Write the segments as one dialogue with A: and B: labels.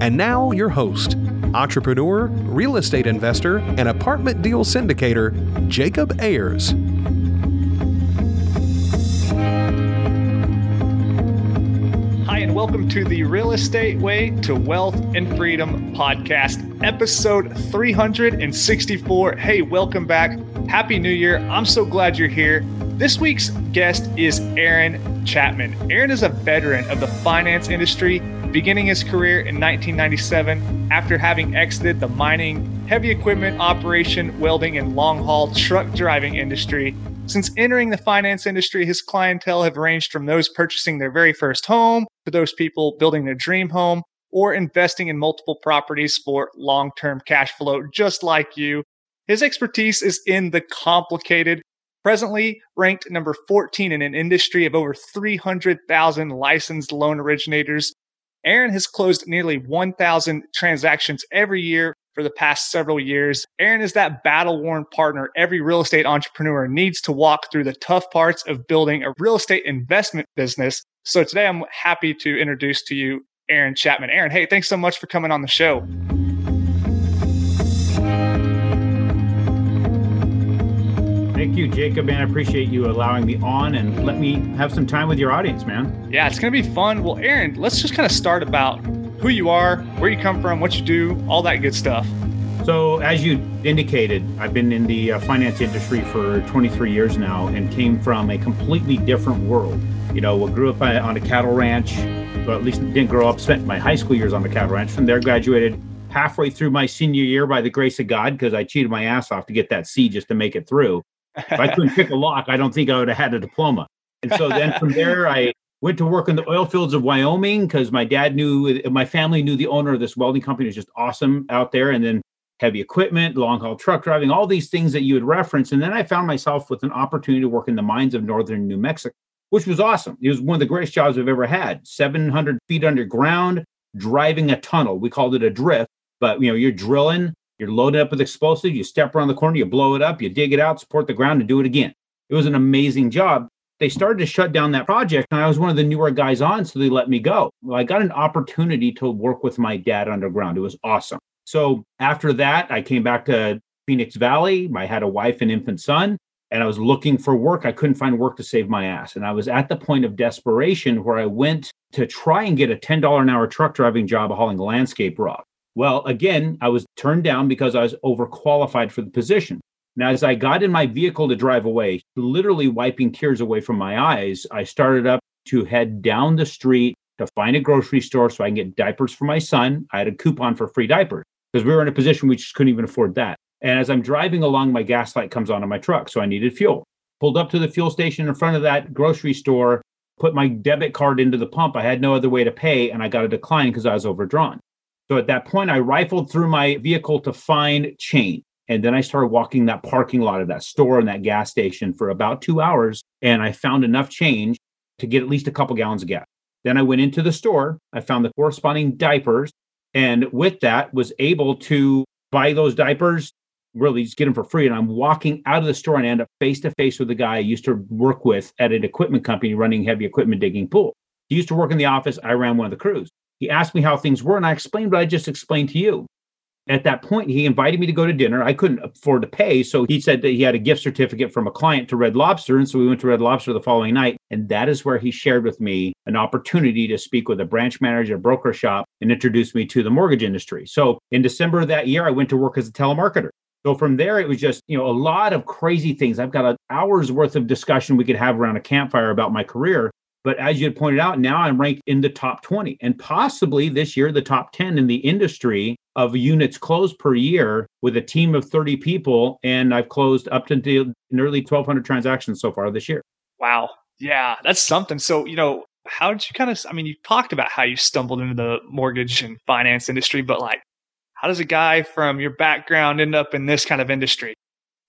A: And now, your host, entrepreneur, real estate investor, and apartment deal syndicator, Jacob Ayers.
B: Hi, and welcome to the Real Estate Way to Wealth and Freedom podcast, episode 364. Hey, welcome back. Happy New Year. I'm so glad you're here. This week's guest is Aaron Chapman. Aaron is a veteran of the finance industry, beginning his career in 1997 after having exited the mining, heavy equipment operation, welding, and long haul truck driving industry. Since entering the finance industry, his clientele have ranged from those purchasing their very first home to those people building their dream home or investing in multiple properties for long term cash flow, just like you. His expertise is in the complicated, presently ranked number 14 in an industry of over 300,000 licensed loan originators. Aaron has closed nearly 1,000 transactions every year for the past several years. Aaron is that battle worn partner every real estate entrepreneur needs to walk through the tough parts of building a real estate investment business. So today I'm happy to introduce to you Aaron Chapman. Aaron, hey, thanks so much for coming on the show.
C: Thank you, Jacob, man. I appreciate you allowing me on and let me have some time with your audience, man.
B: Yeah, it's going to be fun. Well, Aaron, let's just kind of start about who you are, where you come from, what you do, all that good stuff.
C: So, as you indicated, I've been in the uh, finance industry for 23 years now and came from a completely different world. You know, I grew up on a cattle ranch, but at least didn't grow up, spent my high school years on the cattle ranch. From there, graduated halfway through my senior year by the grace of God because I cheated my ass off to get that C just to make it through. If I couldn't pick a lock, I don't think I would have had a diploma. And so then from there, I went to work in the oil fields of Wyoming because my dad knew, my family knew the owner of this welding company was just awesome out there. And then heavy equipment, long haul truck driving, all these things that you had referenced. And then I found myself with an opportunity to work in the mines of northern New Mexico, which was awesome. It was one of the greatest jobs I've ever had 700 feet underground, driving a tunnel. We called it a drift, but you know, you're drilling you're loaded up with explosives. You step around the corner, you blow it up, you dig it out, support the ground, and do it again. It was an amazing job. They started to shut down that project, and I was one of the newer guys on, so they let me go. Well, I got an opportunity to work with my dad underground. It was awesome. So after that, I came back to Phoenix Valley. I had a wife and infant son, and I was looking for work. I couldn't find work to save my ass. And I was at the point of desperation where I went to try and get a $10 an hour truck driving job hauling landscape rock. Well, again, I was turned down because I was overqualified for the position. Now, as I got in my vehicle to drive away, literally wiping tears away from my eyes, I started up to head down the street to find a grocery store so I can get diapers for my son. I had a coupon for free diapers because we were in a position we just couldn't even afford that. And as I'm driving along, my gas light comes on in my truck. So I needed fuel. Pulled up to the fuel station in front of that grocery store, put my debit card into the pump. I had no other way to pay, and I got a decline because I was overdrawn. So at that point, I rifled through my vehicle to find change. And then I started walking that parking lot of that store and that gas station for about two hours. And I found enough change to get at least a couple gallons of gas. Then I went into the store. I found the corresponding diapers. And with that, was able to buy those diapers, really just get them for free. And I'm walking out of the store and I end up face to face with the guy I used to work with at an equipment company running heavy equipment digging pool. He used to work in the office. I ran one of the crews. He asked me how things were, and I explained what I just explained to you. At that point, he invited me to go to dinner. I couldn't afford to pay. So he said that he had a gift certificate from a client to Red Lobster. And so we went to Red Lobster the following night. And that is where he shared with me an opportunity to speak with a branch manager, broker shop, and introduce me to the mortgage industry. So in December of that year, I went to work as a telemarketer. So from there, it was just, you know, a lot of crazy things. I've got an hour's worth of discussion we could have around a campfire about my career. But as you had pointed out, now I'm ranked in the top 20 and possibly this year, the top 10 in the industry of units closed per year with a team of 30 people. And I've closed up to nearly 1,200 transactions so far this year.
B: Wow. Yeah, that's something. So, you know, how did you kind of, I mean, you talked about how you stumbled into the mortgage and finance industry, but like, how does a guy from your background end up in this kind of industry?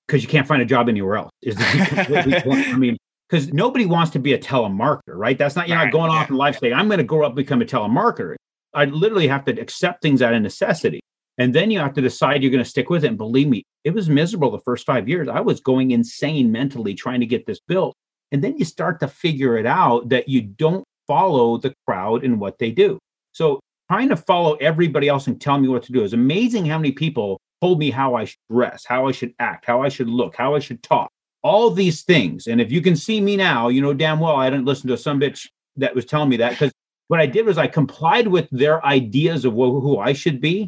C: Because you can't find a job anywhere else. Is I mean, because nobody wants to be a telemarketer, right? That's not you're right. not going off in life saying, I'm going to grow up and become a telemarketer. I literally have to accept things out of necessity. And then you have to decide you're going to stick with it. And believe me, it was miserable the first five years. I was going insane mentally trying to get this built. And then you start to figure it out that you don't follow the crowd in what they do. So trying to follow everybody else and tell me what to do is amazing how many people told me how I should dress, how I should act, how I should look, how I should talk, all these things. And if you can see me now, you know damn well I didn't listen to some bitch that was telling me that because what I did was I complied with their ideas of who I should be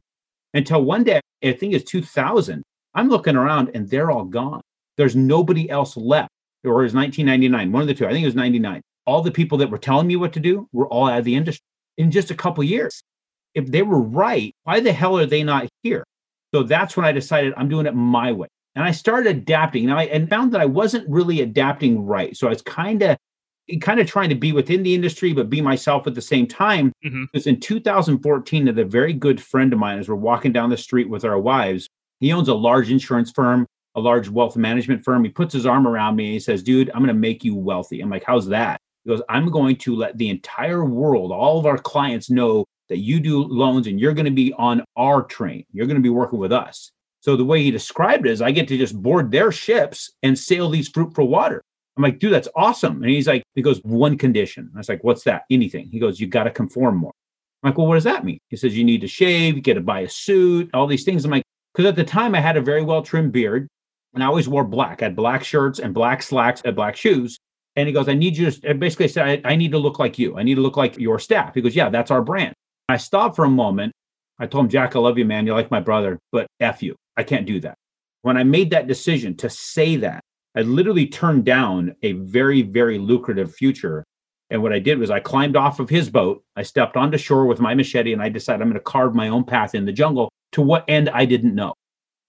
C: until one day, I think it's 2000, I'm looking around and they're all gone. There's nobody else left. Or it was 1999, one of the two. I think it was 99. All the people that were telling me what to do were all out of the industry in just a couple years. If they were right, why the hell are they not here? So that's when I decided I'm doing it my way. And I started adapting. Now I and found that I wasn't really adapting right. So I was kind of kind of trying to be within the industry, but be myself at the same time. Mm-hmm. Because in 2014, that a very good friend of mine, as we're walking down the street with our wives, he owns a large insurance firm, a large wealth management firm. He puts his arm around me and he says, Dude, I'm going to make you wealthy. I'm like, How's that? He goes, I'm going to let the entire world, all of our clients know that you do loans and you're going to be on our train. You're going to be working with us. So the way he described it is I get to just board their ships and sail these fruitful water. I'm like, dude, that's awesome. And he's like, he goes, one condition. I was like, what's that? Anything. He goes, you got to conform more. I'm like, well, what does that mean? He says, you need to shave, you get to buy a suit, all these things. I'm like, because at the time I had a very well trimmed beard and I always wore black. I had black shirts and black slacks and black shoes. And he goes, I need you to basically say, I, I need to look like you. I need to look like your staff. He goes, Yeah, that's our brand. I stopped for a moment. I told him, Jack, I love you, man. You're like my brother, but F you. I can't do that. When I made that decision to say that, I literally turned down a very, very lucrative future. And what I did was I climbed off of his boat. I stepped onto shore with my machete and I decided I'm going to carve my own path in the jungle to what end I didn't know.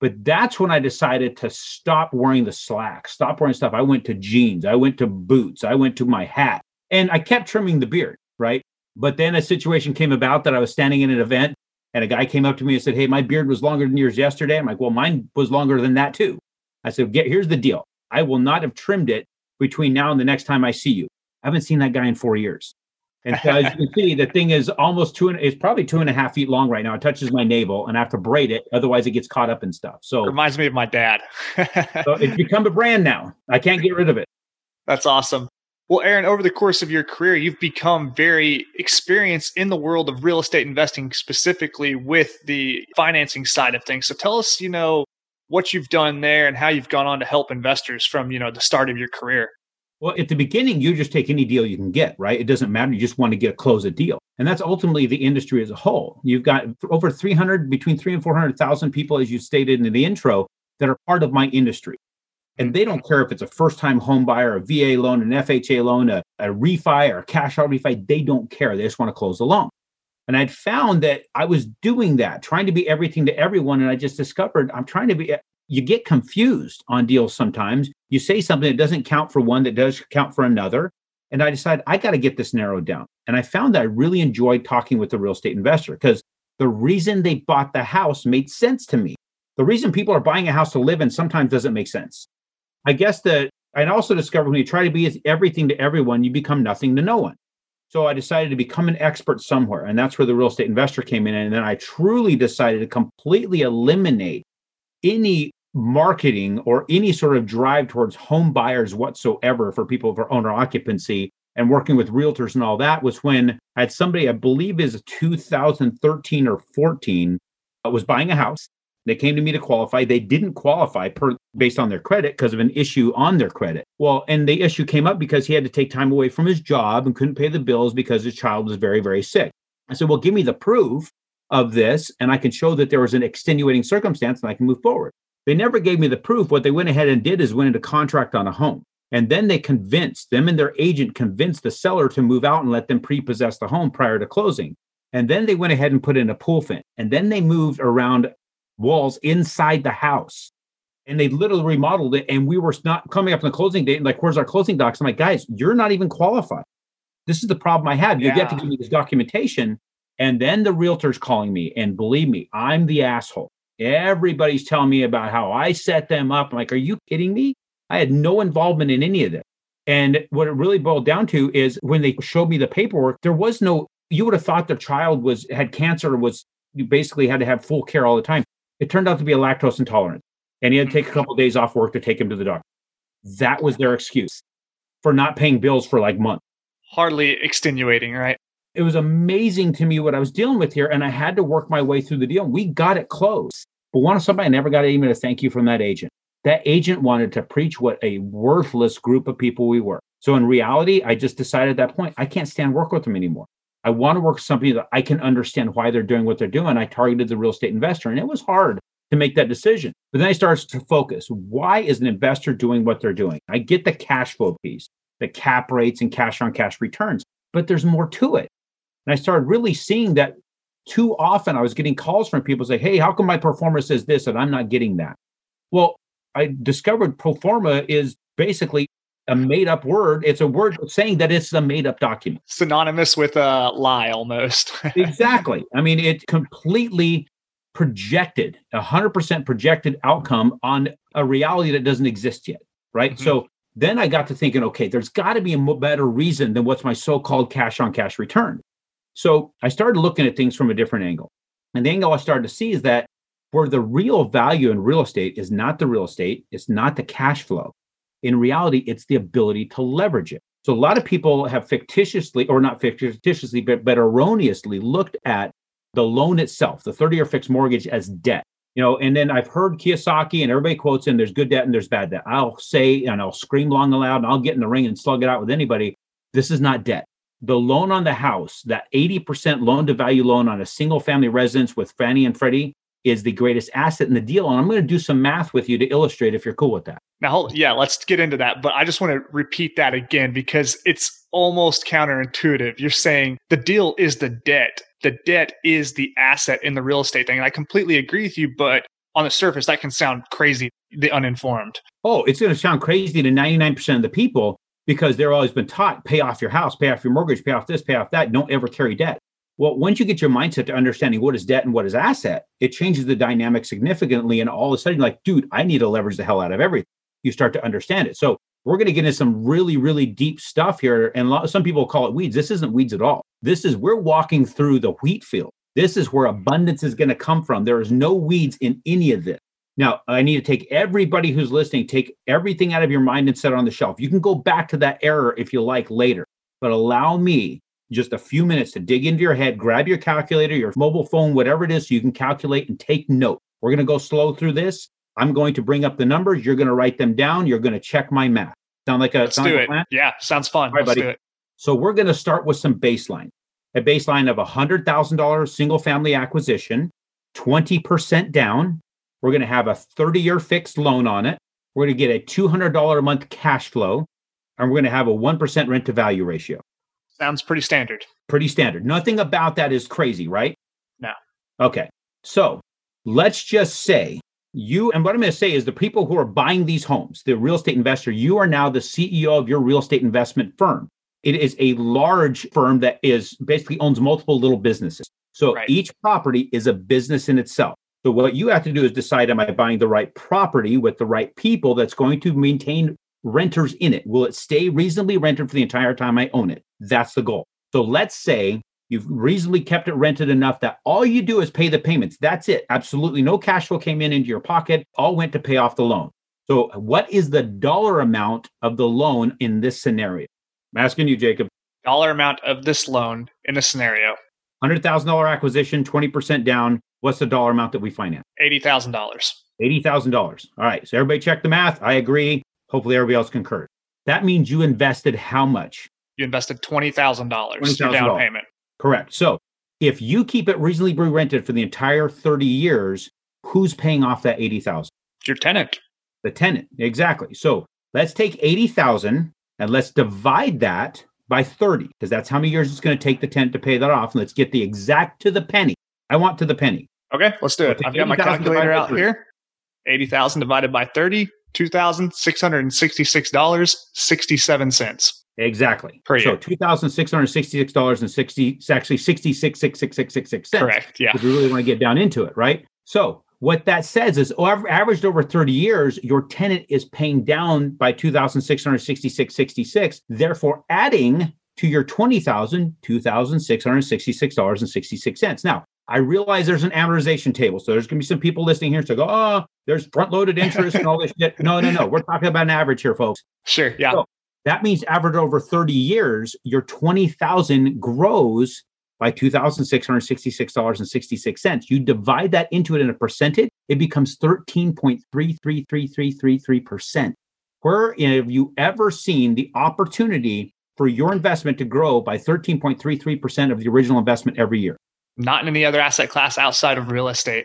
C: But that's when I decided to stop wearing the slack, stop wearing stuff. I went to jeans, I went to boots, I went to my hat, and I kept trimming the beard, right? But then a situation came about that I was standing in an event and a guy came up to me and said, Hey, my beard was longer than yours yesterday. I'm like, Well, mine was longer than that too. I said, Get here's the deal. I will not have trimmed it between now and the next time I see you. I haven't seen that guy in four years. And so as you can see, the thing is almost two and it's probably two and a half feet long right now. It touches my navel and I have to braid it. Otherwise it gets caught up in stuff. So
B: reminds me of my dad.
C: so it's become a brand now. I can't get rid of it.
B: That's awesome. Well, Aaron, over the course of your career, you've become very experienced in the world of real estate investing, specifically with the financing side of things. So tell us, you know, what you've done there and how you've gone on to help investors from you know the start of your career.
C: Well at the beginning you just take any deal you can get right? It doesn't matter. You just want to get close a deal. And that's ultimately the industry as a whole. You've got over 300 between 3 and 400,000 people as you stated in the intro that are part of my industry and they don't care if it's a first time home buyer a va loan an fha loan a, a refi or a cash out refi they don't care they just want to close the loan and I'd found that I was doing that, trying to be everything to everyone. And I just discovered I'm trying to be, you get confused on deals sometimes. You say something that doesn't count for one that does count for another. And I decided I got to get this narrowed down. And I found that I really enjoyed talking with the real estate investor because the reason they bought the house made sense to me. The reason people are buying a house to live in sometimes doesn't make sense. I guess that I also discovered when you try to be everything to everyone, you become nothing to no one. So I decided to become an expert somewhere. And that's where the real estate investor came in. And then I truly decided to completely eliminate any marketing or any sort of drive towards home buyers whatsoever for people for owner occupancy and working with realtors and all that was when I had somebody, I believe is 2013 or 14, uh, was buying a house they came to me to qualify. They didn't qualify per based on their credit because of an issue on their credit. Well, and the issue came up because he had to take time away from his job and couldn't pay the bills because his child was very, very sick. I said, Well, give me the proof of this, and I can show that there was an extenuating circumstance and I can move forward. They never gave me the proof. What they went ahead and did is went into contract on a home. And then they convinced them and their agent convinced the seller to move out and let them prepossess the home prior to closing. And then they went ahead and put in a pool fin. And then they moved around walls inside the house. And they literally remodeled it. And we were not coming up on the closing date. And like, where's our closing docs? I'm like, guys, you're not even qualified. This is the problem I had. You
B: Yeah.
C: get to give me this documentation. And then the realtor's calling me. And believe me, I'm the asshole. Everybody's telling me about how I set them up. I'm like, are you kidding me? I had no involvement in any of this. And what it really boiled down to is when they showed me the paperwork, there was no, you would have thought the child was had cancer, was you basically had to have full care all the time. It turned out to be a lactose intolerance, And he had to take a mm-hmm. couple days off work to take him to the doctor. That was their excuse for not paying bills for like months.
B: Hardly extenuating, right?
C: It was amazing to me what I was dealing with here. And I had to work my way through the deal. We got it closed. But one of somebody I never got even a thank you from that agent. That agent wanted to preach what a worthless group of people we were. So in reality, I just decided at that point, I can't stand work with them anymore. I want to work with somebody that I can understand why they're doing what they're doing. I targeted the real estate investor, and it was hard to make that decision. But then I started to focus. Why is an investor doing what they're doing? I get the cash flow piece, the cap rates and cash on cash returns, but there's more to it. And I started really seeing that too often I was getting calls from people say, Hey, how come my pro forma says this and I'm not getting that? Well, I discovered pro forma is basically a made up word. It's a word saying that it's a made up document.
B: Synonymous with a lie almost.
C: exactly. I mean, it completely projected, 100% projected outcome on a reality that doesn't exist yet. Right.
B: Mhm.
C: So then I got to thinking, okay, there's got to be a better reason than what's my so called cash on cash return. So I started looking at things from a different angle. And the angle I started to see is that where the real value in real estate is not the real estate, it's not the cash flow. In reality, it's the ability to leverage it. So a lot of people have fictitiously, or not fictitiously, but, but erroneously looked at the loan itself, the 30 year fixed mortgage as debt. You know, and then I've heard Kiyosaki and everybody quotes him, there's good debt and there's bad debt. I'll say and I'll scream long and loud and I'll get in the ring and slug it out with anybody. This is not debt. The loan on the house, that 80% loan to value loan on a single family residence with Fannie and Freddie is the greatest asset in the deal. And I'm going to do some math with you to illustrate if you're cool with that.
B: Now, hold, yeah, let's get into that. But I just want to repeat that again because it's almost counterintuitive. You're saying the deal is the debt, the debt is the asset in the real estate thing. And I completely agree with you. But on the surface, that can sound crazy, the uninformed.
C: Oh, it's going to sound crazy to 99% of the people because they're always been taught pay off your house, pay off your mortgage, pay off this, pay off that. Don't ever carry debt. Well, once you get your mindset to understanding what is debt and what is asset, it changes the dynamic significantly. And all of a sudden, like, dude, I need to leverage the hell out of everything. You start to understand it. So we're going to get into some really, really deep stuff here. And lot, some people call it weeds. This isn't weeds at all. This is we're walking through the wheat field. This is where abundance is going to come from. There is no weeds in any of this. Now, I need to take everybody who's listening, take everything out of your mind and set it on the shelf. You can go back to that error if you like later, but allow me just a few minutes to dig into your head, grab your calculator, your mobile phone, whatever it is, so you can calculate and take note. We're going to go slow through this. I'm going to bring up the numbers. You're going to write them down. You're going to check my math. Sound like a,
B: Let's
C: sound
B: do it.
C: plan?
B: Yeah, sounds fun.
C: All right,
B: Let's
C: buddy.
B: do it.
C: So we're going to start with some baseline. A baseline of $100,000 single family acquisition, 20% down. We're going to have a 30 year fixed loan on it. We're going to get a $200 a month cash flow, and we're going to have a 1% rent to value ratio.
B: Sounds pretty standard.
C: Pretty standard. Nothing about that is crazy, right?
B: No.
C: Okay. So let's just say you, and what I'm going to say is the people who are buying these homes, the real estate investor, you are now the CEO of your real estate investment firm. It is a large firm that is basically owns multiple little businesses. So
B: Right.
C: each property is a business in itself. So what you have to do is decide am I buying the right property with the right people that's going to maintain renters in it? Will it stay reasonably rented for the entire time I own it? That's the goal. So let's say you've reasonably kept it rented enough that all you do is pay the payments. That's it. Absolutely no cash flow came in into your pocket, all went to pay off the loan. So what is the dollar amount of the loan in this scenario? I'm asking you, Jacob.
B: Dollar amount of this loan in this scenario,
C: $100,000 acquisition, 20% down. What's the dollar amount that we finance?
B: $80,000.
C: $80,000. All right. So everybody check the math. I agree. Hopefully everybody else concurs. That means you invested how much?
B: You invested $20,000 your
C: $20,000.
B: down payment.
C: Correct. So if you keep it reasonably rented for the entire 30 years, who's paying off that 80,000?
B: Your tenant.
C: The tenant. Exactly. So let's take 80,000 and let's divide that by 30 because that's how many years it's going to take the tenant to pay that off. And let's get the exact to the penny. I want to the penny.
B: Okay, let's do it. I've got my calculator out here. 80,000 divided by 30, $2,666.67.
C: Exactly.
B: Per
C: so two thousand six hundred sixty-six dollars and sixty. It's actually sixty-six six six six six six cents.
B: Correct. Yeah.
C: If you really want to get down into it, right? So what that says is, oh, over, averaged over thirty years, your tenant is paying down by two thousand six hundred sixty-six sixty-six. Therefore, adding to your twenty thousand two thousand six hundred sixty-six dollars and sixty-six cents. Now. I realize there's an amortization table. So there's going to be some people listening here to go, oh, there's front loaded interest and all this shit. No, no, no. We're talking about an average here, folks.
B: Sure. Yeah.
C: So- That means average over 30 years, your 20,000 grows by $2,666.66. You divide that into it in a percentage, it becomes 13.333333%. Where have you ever seen the opportunity for your investment to grow by 13.33% of the original investment every year?
B: Not in any other asset class outside of real estate.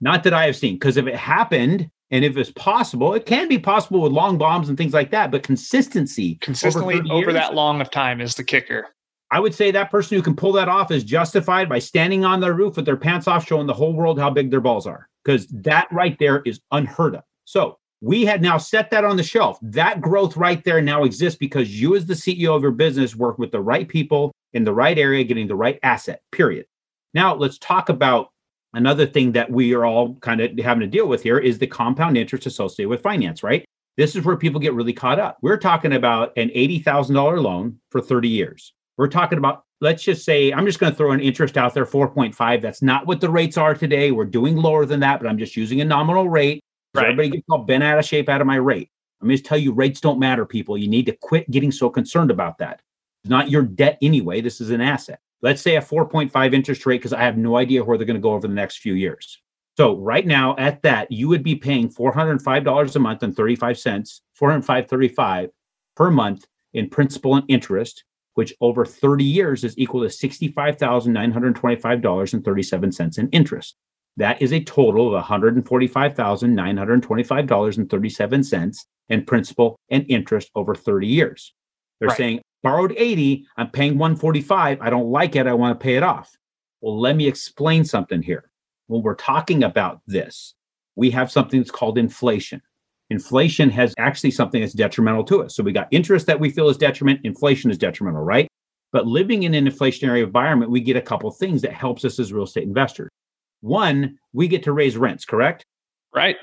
C: Not that I have seen, because if it happened and if it's possible, it can be possible with long bombs and things like that, but consistency
B: Consistently
C: over,
B: over, that long of time is the kicker.
C: I would say that person who can pull that off is justified by standing on their roof with their pants off, showing the whole world how big their balls are, because that right there is unheard of. So we had now set that on the shelf. That growth right there now exists because you, as the CEO of your business, work with the right people in the right area, getting the right asset, period. Now let's talk about another thing that we are all kind of having to deal with here is the compound interest associated with finance, right? This is where people get really caught up. We're talking about an $80,000 loan for 30 years. We're talking about, let's just say, I'm just going to throw an interest out there, 4.5. That's not what the rates are today. We're doing lower than that, but I'm just using a nominal rate.
B: Right.
C: Everybody gets all bent out of shape out of my rate. I'm just tell you, rates don't matter, people. You need to quit getting so concerned about that. It's not your debt anyway. This is an asset. Let's say a 4.5 interest rate, because I have no idea where they're going to go over the next few years. So right now at that, you would be paying $405 a month and 35 cents, 405.35 per month in principal and interest, which over 30 years is equal to $65,925.37 in interest. That is a total of $145,925.37 in principal and interest over 30 years. They're
B: Right.
C: saying borrowed 80, I'm paying 145, I don't like it, I want to pay it off. Well, let me explain something here. When we're talking about this, we have something that's called inflation. Inflation has actually something that's detrimental to us. So we got interest that we feel is detriment, inflation is detrimental, right? But living in an inflationary environment, we get a couple things that helps us as real estate investors. One, we get to raise rents, correct?
B: Right.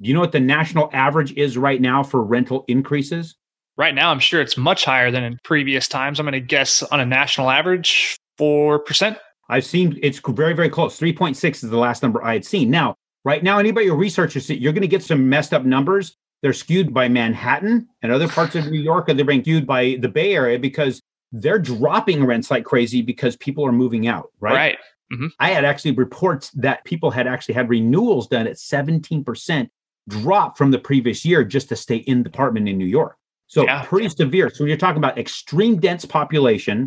C: Do you know what the national average is right now for rental increases?
B: Right now, I'm sure it's much higher than in previous times. I'm going to guess on a national average, 4%.
C: I've seen it's very, very close. 3.6 is the last number I had seen. Now, right now, anybody who researches it, you're going to get some messed up numbers. They're skewed by Manhattan and other parts of New York, and they're being skewed by the Bay Area because they're dropping rents like crazy because people are moving out, right?
B: Right. Mm-hmm.
C: I had actually reports that people had actually had renewals done at 17% drop from the previous year just to stay in the apartment in New York. So
B: Yeah.
C: pretty severe. So when you're talking about extreme dense population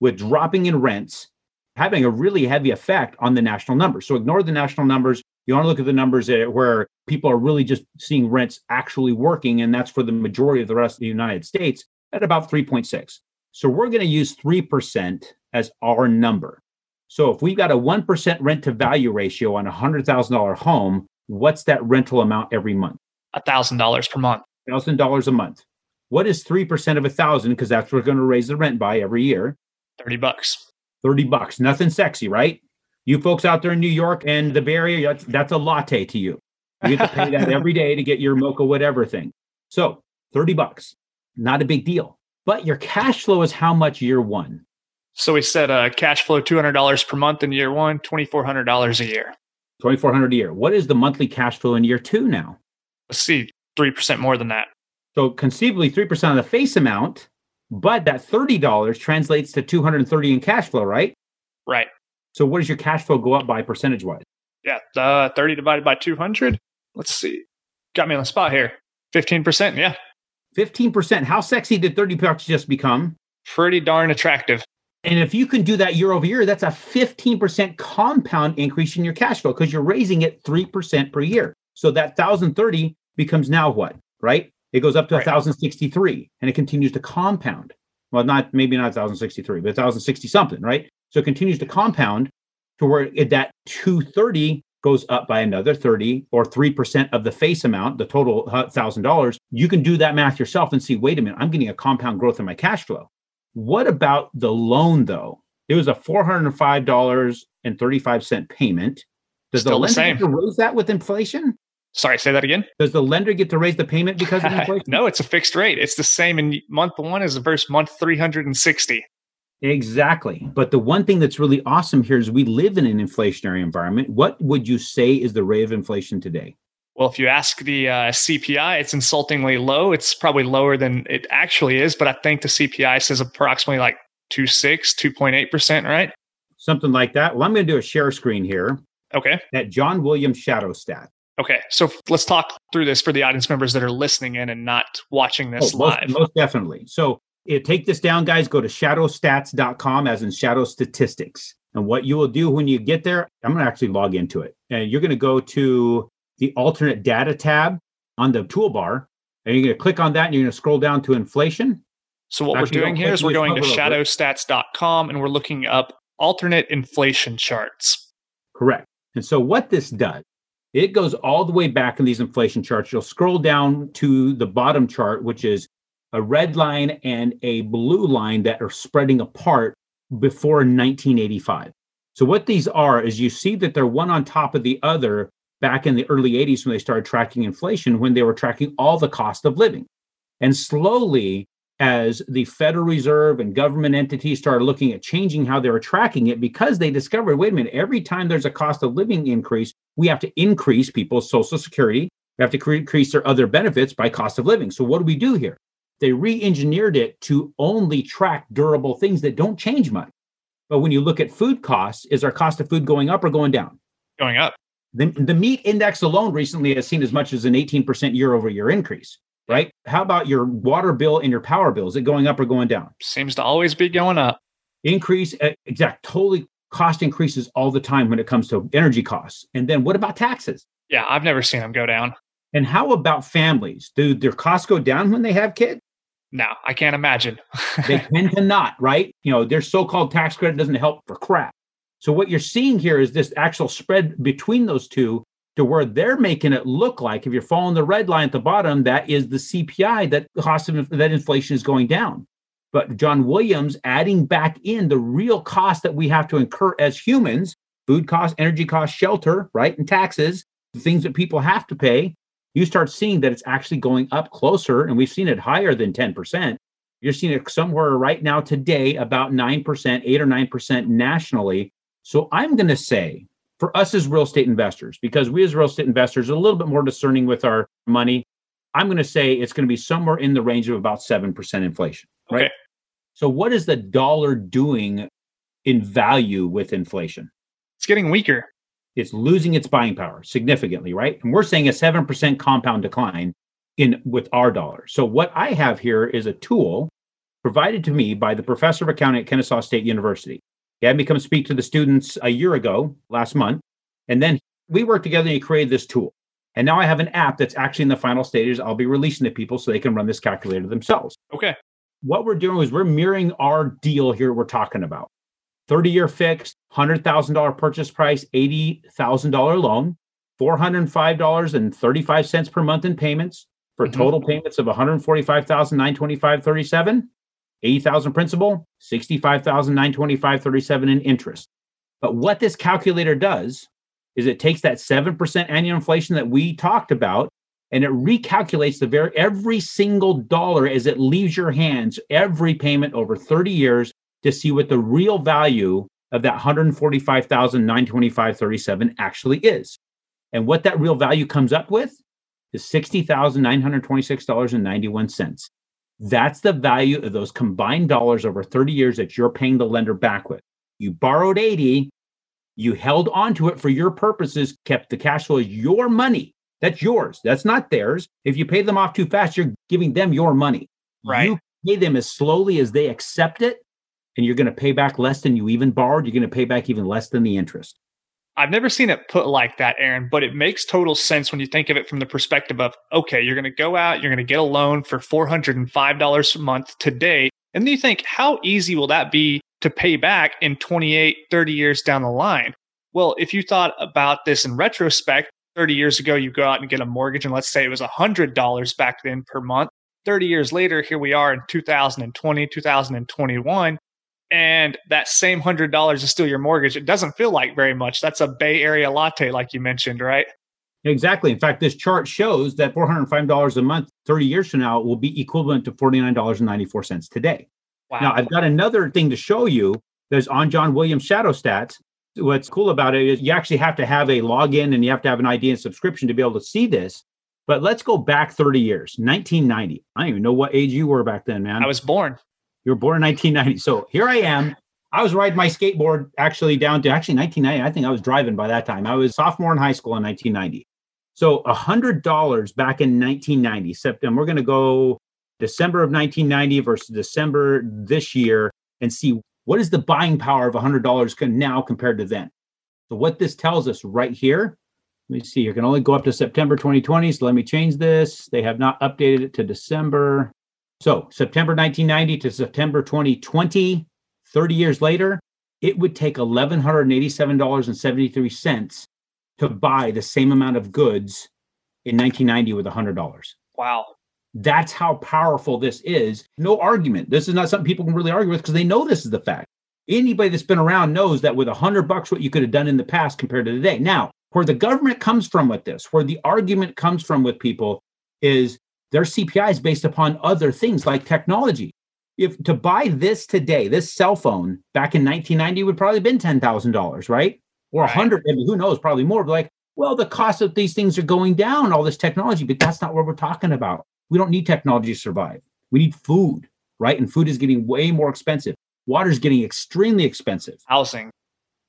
C: with dropping in rents, having a really heavy effect on the national numbers. So ignore the national numbers. You want to look at the numbers where people are really just seeing rents actually working, and that's for the majority of the rest of the United States at about 3.6. So we're going to use 3% as our number. So if we've got a 1% rent to value ratio on a $100,000 home, what's that rental amount every month?
B: $1,000 per month.
C: $1,000 a month. What is 3% of a 1000 because that's what we're going to raise the rent by every year?
B: 30 bucks.
C: 30 bucks. Nothing sexy, right? You folks out there in New York and the Bay Area, that's, that's a latte to you. You get to pay that every day to get your mocha whatever thing. So 30 bucks, not a big deal. But your cash flow is how much year one?
B: So we said uh, cash flow $200 per month in year one, $2,400 a year.
C: 2400 a year. What is the monthly cash flow in year two now?
B: Let's see, 3% more than that.
C: So conceivably 3% of the face amount, but that $30 translates to 230 in cash flow, right?
B: Right.
C: So what does your cash flow go up by percentage wise?
B: Yeah. Uh, 30 divided by 200. Let's see. Got me on the spot here. 15%. Yeah.
C: 15%. How sexy did 30 bucks just become?
B: Pretty darn attractive.
C: And if you can do that year over year, that's a 15% compound increase in your cash flow because you're raising it 3% per year. So that 1030 becomes now what, right? It goes up to
B: Right.
C: 1063 and it continues to compound. Well, not maybe not 1063, but 1060 something, right? So it continues to compound to where it, that 230 goes up by another 30 or 3% of the face amount, the total $1,000, you can do that math yourself and see, wait a minute, I'm getting a compound growth in my cash flow. What about the loan though? It was a $405.35 payment. Does
B: Still
C: the
B: the
C: lender to raise that with inflation?
B: Sorry, say that again.
C: Does the lender get to raise the payment because of inflation?
B: no, it's a fixed rate. It's the same in month one as the first month 360.
C: Exactly. But the one thing that's really awesome here is we live in an inflationary environment. What would you say is the rate of inflation today?
B: Well, if you ask the uh, CPI, it's insultingly low. It's probably lower than it actually is, but I think the CPI says approximately like 2.6, 2.8%, right?
C: Something like that. Well, I'm going to do a share screen here
B: Okay.
C: at John Williams Shadow Stat.
B: Okay. So let's talk through this for the audience members that are listening in and not watching this
C: Oh, most,
B: live.
C: most definitely. So eh, take this down, guys. Go to shadowstats.com, as in shadow statistics. And what you will do when you get there, I'm going to actually log into it. And you're going to go to the alternate data tab on the toolbar. And you're going to click on that and you're going to scroll down to inflation.
B: So what
C: Actually,
B: we're doing here is we're going to
C: it.
B: shadowstats.com and we're looking up alternate inflation charts.
C: Correct. And so what this does, it goes all the way back in these inflation charts. You'll scroll down to the bottom chart, which is a red line and a blue line that are spreading apart before 1985. So what these are is you see that they're one on top of the other back in the early 80s when they started tracking inflation, when they were tracking all the cost of living. And slowly, as the Federal Reserve and government entities started looking at changing how they were tracking it, because they discovered wait a minute, every time there's a cost of living increase, we have to increase people's Social Security. We have to cre- increase their other benefits by cost of living. So, what do we do here? They re engineered it to only track durable things that don't change much. But when you look at food costs, is our cost of food going up or going down?
B: Going up.
C: The, the meat index alone recently has seen as much as an 18% year over year increase, right? How about your water bill and your power bill? Is it going up or going down?
B: Seems to always be going up.
C: Increase, uh, exact, totally cost increases all the time when it comes to energy costs. And then what about taxes?
B: Yeah, I've never seen them go down.
C: And how about families? Do their costs go down when they have kids?
B: No, I can't imagine.
C: They tend to not, right? You know, their so called tax credit doesn't help for crap. So what you're seeing here is this actual spread between those two to where they're making it look like if you're following the red line at the bottom, that is the CPI that cost of that inflation is going down. But John Williams adding back in the real cost that we have to incur as humans, food costs, energy costs, shelter, right, and taxes, the things that people have to pay, you start seeing that it's actually going up closer, and we've seen it higher than 10%. You're seeing it somewhere right now today, about 9%, 8 or 9% nationally. So I'm going to say for us as real estate investors, because we as real estate investors are a little bit more discerning with our money, I'm going to say it's going to be somewhere in the range of about 7% inflation. Right.
B: Okay.
C: So, what is the dollar doing in value with inflation?
B: It's getting weaker.
C: It's losing its buying power significantly, right? And we're saying a 7% compound decline in with our dollar. So what I have here is a tool provided to me by the professor of accounting at Kennesaw State University. He had me come speak to the students a year ago, last month, and then we worked together and he created this tool. And now I have an app that's actually in the final stages. I'll be releasing to people so they can run this calculator themselves.
B: Okay.
C: What we're doing is we're mirroring our deal here we're talking about. 30 year fixed, $100,000 purchase price, $80,000 loan, $405.35 per month in payments for
B: Mhm.
C: total payments of $145,925.37, 80,000 principal, 65,925.37 in interest. But what this calculator does is it takes that 7% annual inflation that we talked about and it recalculates the very every single dollar as it leaves your hands every payment over 30 years to see what the real value of that 145,925.37 actually is. And what that real value comes up with is $60,926.91. That's the value of those combined dollars over 30 years that you're paying the lender back with. You borrowed 80, you held onto it for your purposes, kept the cash flow as your money. That's yours. That's not theirs. If you pay them off too fast, you're giving them your money.
B: Right.
C: You pay them as slowly as they accept it, and you're going to pay back less than you even borrowed. You're going to pay back even less than the interest.
B: I've never seen it put like that, Aaron, but it makes total sense when you think of it from the perspective of okay, you're going to go out, you're going to get a loan for $405 a month today. And then you think, how easy will that be to pay back in 28, 30 years down the line? Well, if you thought about this in retrospect, 30 years ago, you go out and get a mortgage, and let's say it was $100 back then per month. 30 years later, here we are in 2020, 2021, and that same $100 is still your mortgage. It doesn't feel like very much. That's a Bay Area latte, like you mentioned, right?
C: Exactly. In fact, this chart shows that $405 a month, 30 years from now, will be equivalent to $49.94 today. Wow. Now, I've got another thing to show you. There's on John Williams Shadow Stats. What's cool about it is you actually have to have a login and you have to have an ID and subscription to be able to see this. But let's go back 30 years, 1990. I don't even know what age you were back then, man.
B: I was born.
C: You were born in 1990. So here I am. I was riding my skateboard actually down to actually 1990. I think I was driving by that time. I was sophomore in high school in 1990. So $100 back in 1990, September, we're going to go December of 1990 versus December this year and see what is the buying power of $100 now compared to then. So what this tells us right here, let me see, you can only go up to September 2020. So let me change this. They have not updated it to December. So September 1990 to September 2020, 30 years later, it would take $1,187.73 to buy the same amount of goods in 1990 with $100.
B: Wow.
C: That's how powerful this is. No argument. This is not something people can really argue with because they know this is the fact. Anybody that's been around knows that with a hundred bucks, what you could have done in the past compared to today. Now, where the government comes from with this, where the argument comes from with people is their CPI is based upon other things like technology. If to buy this today, this cell phone back in 1990 would probably been $10,000, right? or a hundred, maybe who knows, probably more. But like, well, the cost of these things are going down, all this technology, but that's not what we're talking about. We don't need technology to survive. We need food, right? And food is getting way more expensive. Water is getting extremely expensive.
B: Housing.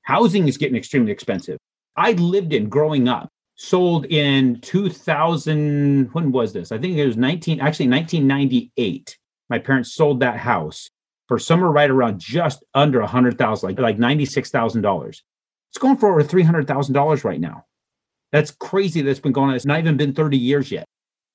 C: Housing is getting extremely expensive. I lived in growing up, sold in 2000. When was this? I think it was 19, actually 1998. My parents sold that house for somewhere right around just under a hundred thousand, like like ninety six thousand dollars. It's going for over $300,000 right now. That's crazy that's been going on. It's not even been 30 years yet.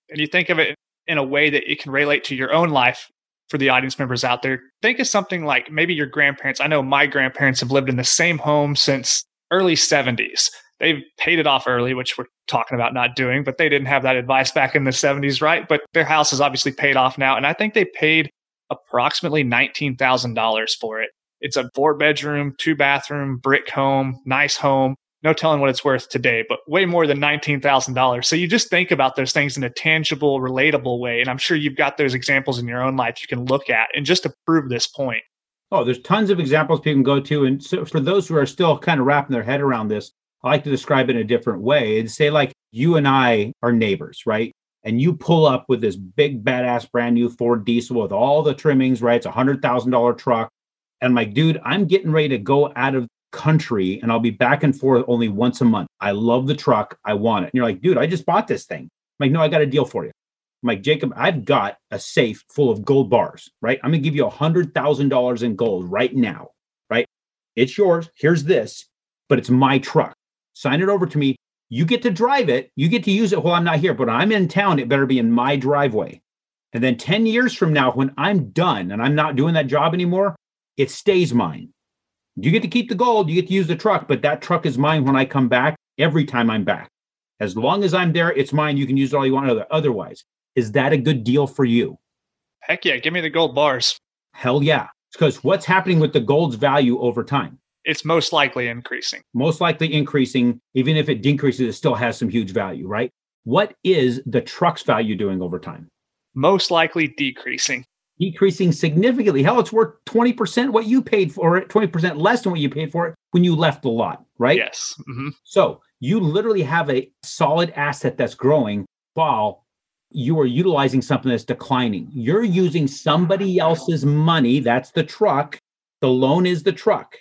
B: And you think of it in a way that it can relate to your own life for the audience members out there. Think of something like maybe your grandparents. I know my grandparents have lived in the same home since early 70s. They've paid it off early, which we're talking about not doing, but they didn't have that advice back in the 70s, right? But their house is obviously paid off now. And I think they paid approximately $19,000 for it. It's a four bedroom, two bathroom, brick home, nice home. No telling what it's worth today, but way more than $19,000. So you just think about those things in a tangible, relatable way. And I'm sure you've got those examples in your own life you can look at and just to prove this point.
C: Oh, there's tons of examples people can go to. And so for those who are still kind of wrapping their head around this, I like to describe it in a different way and say, like, you and I are neighbors, right? And you pull up with this big, badass, brand new Ford diesel with all the trimmings, right? It's a $100,000 truck. And I'm like, dude, I'm getting ready to go out of country and I'll be back and forth only once a month. I love the truck. I want it. And you're like, dude, I just bought this thing. I'm like, no, I got a deal for you. I'm like, Jacob, I've got a safe full of gold bars, right? I'm gonna give you a hundred thousand dollars in gold right now, right? It's yours. Here's this, but it's my truck. Sign it over to me. You get to drive it. You get to use it while I'm not here, but I'm in town. It better be in my driveway. And then 10 years from now, when I'm done and I'm not doing that job anymore, it stays mine. You get to keep the gold, you get to use the truck, but that truck is mine when I come back every time I'm back. As long as I'm there, it's mine. You can use it all you want otherwise. Is that a good deal for you?
B: Heck yeah, give me the gold bars.
C: Hell yeah. Because what's happening with the gold's value over time?
B: It's most likely increasing.
C: Most likely increasing. Even if it decreases, it still has some huge value, right? What is the truck's value doing over time?
B: Most likely decreasing
C: decreasing significantly. Hell, it's worth 20% what you paid for it, 20% less than what you paid for it when you left the lot, right?
B: Yes. Mm-hmm.
C: So you literally have a solid asset that's growing while you are utilizing something that's declining. You're using somebody else's money. That's the truck. The loan is the truck.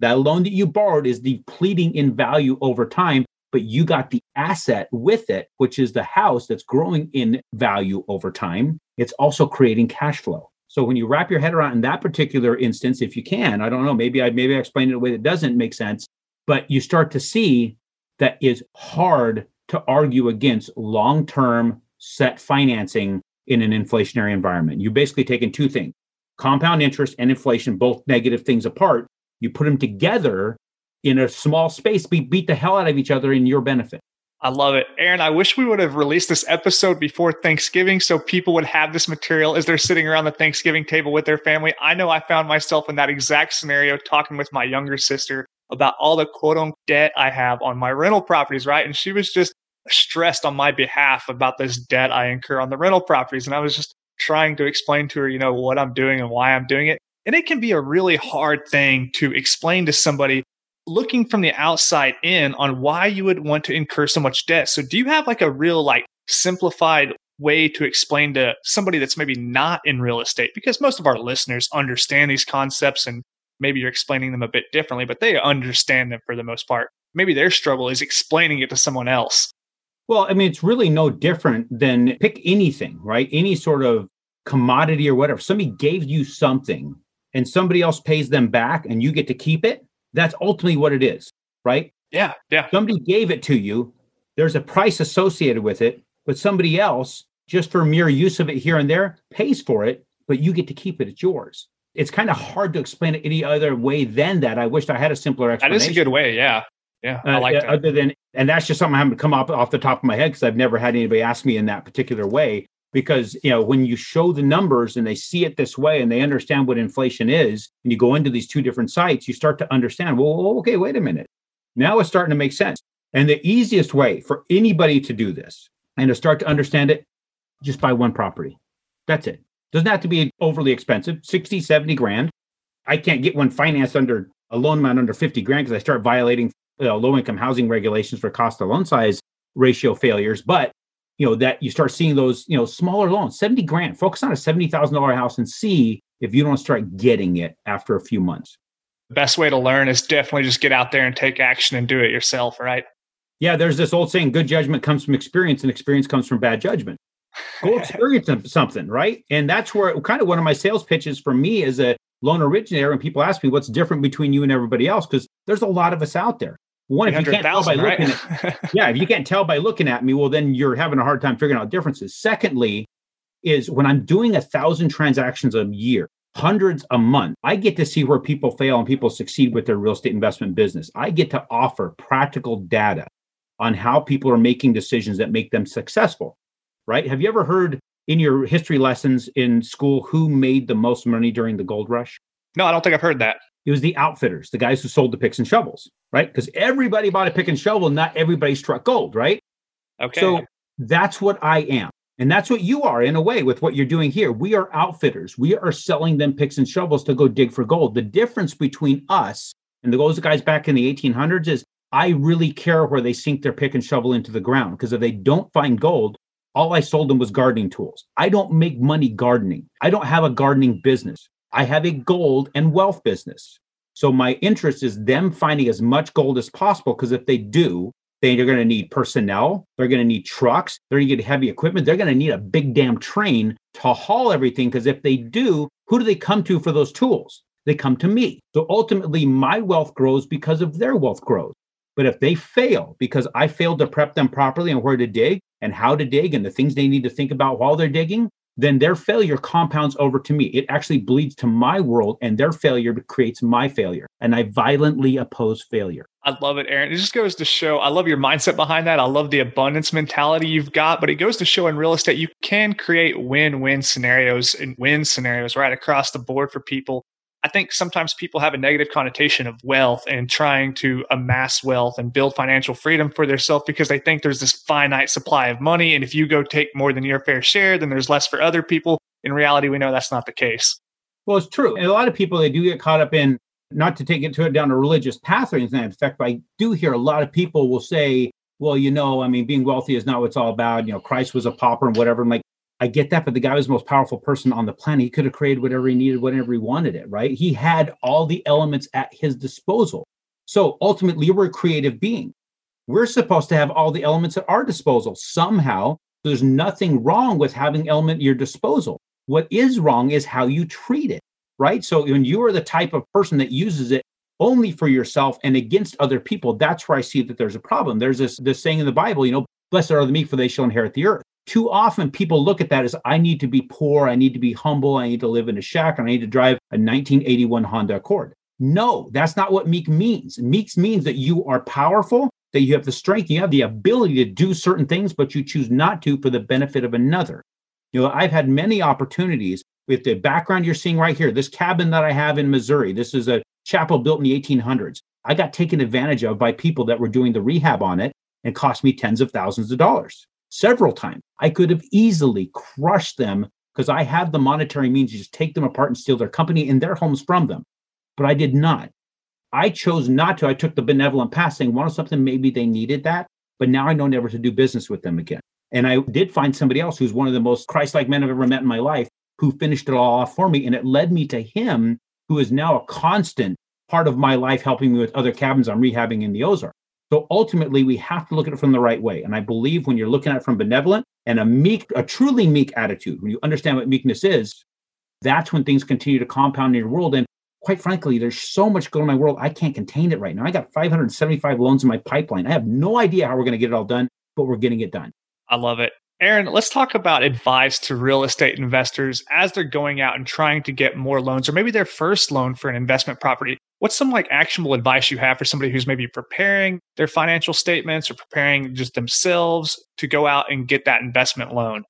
C: That loan that you borrowed is depleting in value over time, but you got the asset with it, which is the house that's growing in value over time it's also creating cash flow. So when you wrap your head around in that particular instance, if you can, I don't know, maybe I maybe I explained it in a way that doesn't make sense, but you start to see that it's hard to argue against long-term set financing in an inflationary environment. You basically taken two things, compound interest and inflation, both negative things apart. You put them together in a small space be beat the hell out of each other in your benefit.
B: I love it. Aaron, I wish we would have released this episode before Thanksgiving so people would have this material as they're sitting around the Thanksgiving table with their family. I know I found myself in that exact scenario talking with my younger sister about all the quote unquote debt I have on my rental properties, right? And she was just stressed on my behalf about this debt I incur on the rental properties. And I was just trying to explain to her, you know, what I'm doing and why I'm doing it. And it can be a really hard thing to explain to somebody looking from the outside in on why you would want to incur so much debt. So do you have like a real like simplified way to explain to somebody that's maybe not in real estate? Because most of our listeners understand these concepts and maybe you're explaining them a bit differently but they understand them for the most part. Maybe their struggle is explaining it to someone else.
C: Well i mean it's really no different than pick anything right? Any sort of commodity or whatever. Somebody gave you something and somebody else pays them back and you get to keep it that's ultimately what it is, right?
B: Yeah, yeah.
C: Somebody gave it to you. There's a price associated with it, but somebody else, just for mere use of it here and there, pays for it, but you get to keep it. It's yours. It's kind of hard to explain it any other way than that. I wish I had a simpler explanation.
B: That is a good way. Yeah. Yeah. I uh, like uh, that.
C: Other than, and that's just something I haven't come up off the top of my head because I've never had anybody ask me in that particular way because you know when you show the numbers and they see it this way and they understand what inflation is and you go into these two different sites you start to understand well okay wait a minute. Now it's starting to make sense. And the easiest way for anybody to do this and to start to understand it just buy one property. That's it. Doesn't have to be overly expensive 60 70 grand. I can't get one financed under a loan amount under 50 grand because i start violating you know, low income housing regulations for cost to loan size ratio failures. But you know that you start seeing those you know smaller loans 70 grand focus on a $70000 house and see if you don't start getting it after a few months.
B: The best way to learn is definitely just get out there and take action and do it yourself right?
C: Yeah there's this old saying good judgment comes from experience and experience comes from bad judgment. Go experience something right? And that's where kind of one of my sales pitches for me as a loan originator when people ask me what's different between you and everybody else because there's a lot of us out there one, if you can't tell by right? looking at, yeah, if you can't tell by looking at me, well, then you're having a hard time figuring out differences. Secondly, is when I'm doing a thousand transactions a year, hundreds a month, I get to see where people fail and people succeed with their real estate investment business. I get to offer practical data on how people are making decisions that make them successful. Right? Have you ever heard in your history lessons in school who made the most money during the gold rush?
B: No, I don't think I've heard that.
C: It was the outfitters, the guys who sold the picks and shovels, right? Because everybody bought a pick and shovel, not everybody struck gold, right?
B: Okay.
C: So that's what I am. And that's what you are in a way with what you're doing here. We are outfitters. We are selling them picks and shovels to go dig for gold. The difference between us and those guys back in the 1800s is I really care where they sink their pick and shovel into the ground because if they don't find gold, all I sold them was gardening tools. I don't make money gardening. I don't have a gardening business. I have a gold and wealth business. So my interest is them finding as much gold as possible because if they do, then they're going to need personnel, they're going to need trucks, they're going to get heavy equipment, they're going to need a big damn train to haul everything because if they do, who do they come to for those tools? They come to me. So ultimately my wealth grows because of their wealth grows. But if they fail because I failed to prep them properly on where to dig and how to dig and the things they need to think about while they're digging, then their failure compounds over to me. It actually bleeds to my world, and their failure creates my failure. And I violently oppose failure.
B: I love it, Aaron. It just goes to show I love your mindset behind that. I love the abundance mentality you've got, but it goes to show in real estate, you can create win win scenarios and win scenarios right across the board for people. I think sometimes people have a negative connotation of wealth and trying to amass wealth and build financial freedom for themselves because they think there's this finite supply of money. And if you go take more than your fair share, then there's less for other people. In reality, we know that's not the case.
C: Well, it's true. And a lot of people, they do get caught up in not to take it to it down a religious path or anything In fact, I do hear a lot of people will say, well, you know, I mean, being wealthy is not what it's all about. You know, Christ was a pauper and whatever. I'm like, I get that, but the guy was the most powerful person on the planet. He could have created whatever he needed, whenever he wanted it, right? He had all the elements at his disposal. So ultimately, we're a creative being. We're supposed to have all the elements at our disposal somehow. There's nothing wrong with having element at your disposal. What is wrong is how you treat it, right? So when you are the type of person that uses it only for yourself and against other people, that's where I see that there's a problem. There's this this saying in the Bible, you know, blessed are the meek, for they shall inherit the earth too often people look at that as I need to be poor, I need to be humble, I need to live in a shack, and I need to drive a 1981 Honda Accord. No, that's not what meek means. Meek means that you are powerful, that you have the strength, you have the ability to do certain things, but you choose not to for the benefit of another. You know, I've had many opportunities with the background you're seeing right here. This cabin that I have in Missouri, this is a chapel built in the 1800s. I got taken advantage of by people that were doing the rehab on it and cost me tens of thousands of dollars several times. I could have easily crushed them because I have the monetary means to just take them apart and steal their company and their homes from them. But I did not. I chose not to. I took the benevolent path saying, wanted something, maybe they needed that. But now I know never to do business with them again. And I did find somebody else who's one of the most Christ like men I've ever met in my life who finished it all off for me. And it led me to him, who is now a constant part of my life, helping me with other cabins I'm rehabbing in the Ozark. So ultimately, we have to look at it from the right way. And I believe when you're looking at it from benevolent and a meek, a truly meek attitude, when you understand what meekness is, that's when things continue to compound in your world. And quite frankly, there's so much going on in my world, I can't contain it right now. I got 575 loans in my pipeline. I have no idea how we're going to get it all done, but we're getting it done.
B: I love it. Aaron, let's talk about advice to real estate investors as they're going out and trying to get more loans or maybe their first loan for an investment property. What's some like actionable advice you have for somebody who's maybe preparing their financial statements or preparing just themselves to go out and get that investment loan?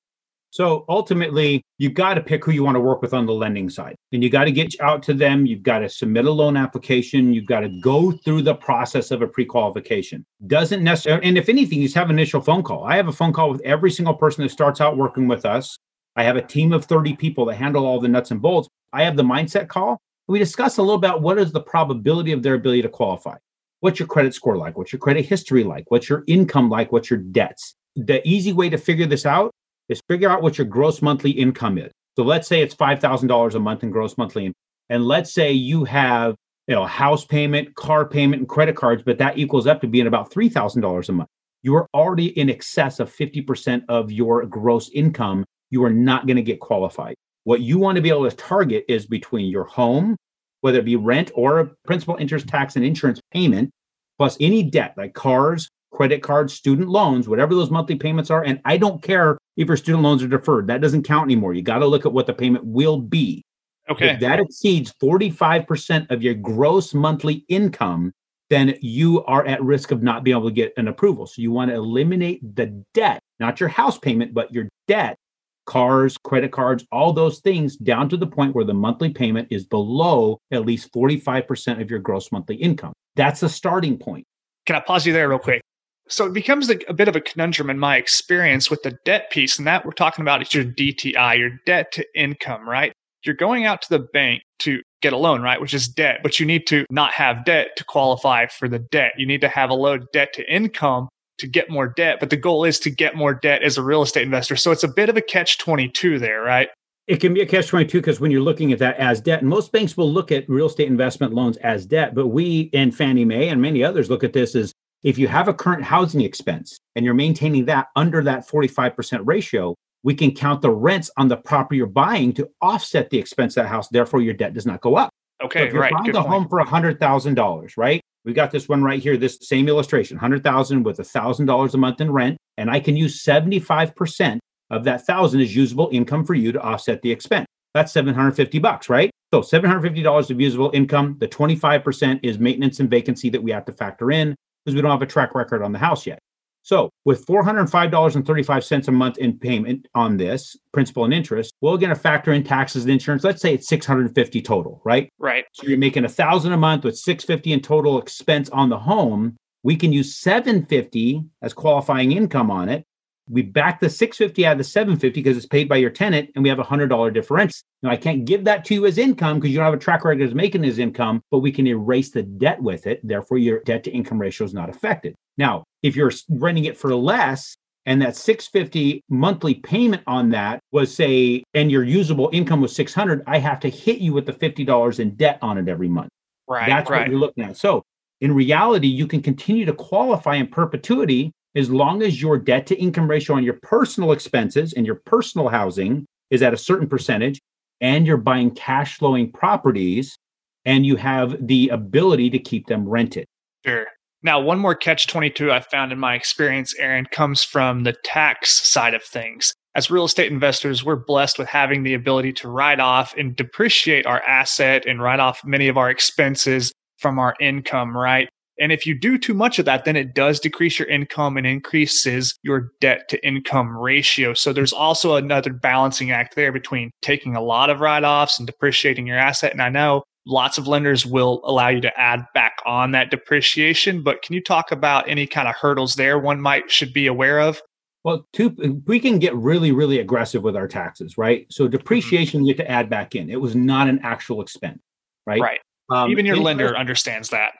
C: So ultimately, you've got to pick who you want to work with on the lending side. And you got to get out to them. You've got to submit a loan application. You've got to go through the process of a pre qualification. Doesn't necessarily, and if anything, you just have an initial phone call. I have a phone call with every single person that starts out working with us. I have a team of 30 people that handle all the nuts and bolts. I have the mindset call. We discuss a little about what is the probability of their ability to qualify. What's your credit score like? What's your credit history like? What's your income like? What's your debts? The easy way to figure this out is figure out what your gross monthly income is. So let's say it's $5,000 a month in gross monthly income. And let's say you have, you know, house payment, car payment, and credit cards, but that equals up to being about $3,000 a month. You are already in excess of 50% of your gross income. You are not going to get qualified. What you want to be able to target is between your home, whether it be rent or principal interest tax and insurance payment, plus any debt like cars, credit cards, student loans, whatever those monthly payments are. And I don't care if your student loans are deferred. That doesn't count anymore. You got to look at what the payment will be.
B: Okay.
C: If that exceeds 45% of your gross monthly income, then you are at risk of not being able to get an approval. So you want to eliminate the debt, not your house payment, but your debt, cars, credit cards, all those things down to the point where the monthly payment is below at least 45% of your gross monthly income. That's the starting point.
B: Can I pause you there real quick? So it becomes a, bit of a conundrum in my experience with the debt piece. And that we're talking about is your DTI, your debt to income, right? You're going out to the bank to get a loan, right? Which is debt, but you need to not have debt to qualify for the debt. You need to have a low debt to income to get more debt. But the goal is to get more debt as a real estate investor. So it's a bit of a catch 22 there, right?
C: It can be a catch 22 because when you're looking at that as debt, and most banks will look at real estate investment loans as debt, but we and Fannie Mae and many others look at this as if you have a current housing expense and you're maintaining that under that 45% ratio, we can count the rents on the property you're buying to offset the expense of that house. Therefore, your debt does not go up.
B: Okay,
C: so if you're
B: right.
C: buying a home for $100,000, right? We got this one right here, this same illustration 100000 with $1,000 a month in rent. And I can use 75% of that thousand is usable income for you to offset the expense. That's 750 bucks, right? So $750 of usable income. The 25% is maintenance and vacancy that we have to factor in because we don't have a track record on the house yet. So, with $405.35 a month in payment on this principal and interest, we're going to factor in taxes and insurance. Let's say it's 650 total, right?
B: Right.
C: So you're making a thousand a month with 650 in total expense on the home. We can use 750 as qualifying income on it we back the 650 out of the 750 because it's paid by your tenant and we have a hundred dollar difference. Now I can't give that to you as income because you don't have a track record as making as income, but we can erase the debt with it. Therefore, your debt to income ratio is not affected. Now, if you're renting it for less and that 650 monthly payment on that was say, and your usable income was 600, I have to hit you with the $50 in debt on it every month.
B: Right.
C: That's
B: right.
C: what you're looking at. So in reality, you can continue to qualify in perpetuity as long as your debt to income ratio on your personal expenses and your personal housing is at a certain percentage and you're buying cash flowing properties and you have the ability to keep them rented.
B: Sure. Now, one more catch 22 I found in my experience, Aaron, comes from the tax side of things. as real estate investors, we're blessed with having the ability to write off and depreciate our asset and write off many of our expenses from our income, right? And if you do too much of that, then it does decrease your income and increases your debt to income ratio. So there's also another balancing act there between taking a lot of write offs and depreciating your asset. And I know lots of lenders will allow you to add back on that depreciation, but can you talk about any kind of hurdles there one might should be aware of?
C: Well, two, we can get really, really aggressive with our taxes, right? So mm-hmm. depreciation, mm-hmm. you have to add back in. It was not an actual expense, right?
B: Right. Um, Even your lender understands that.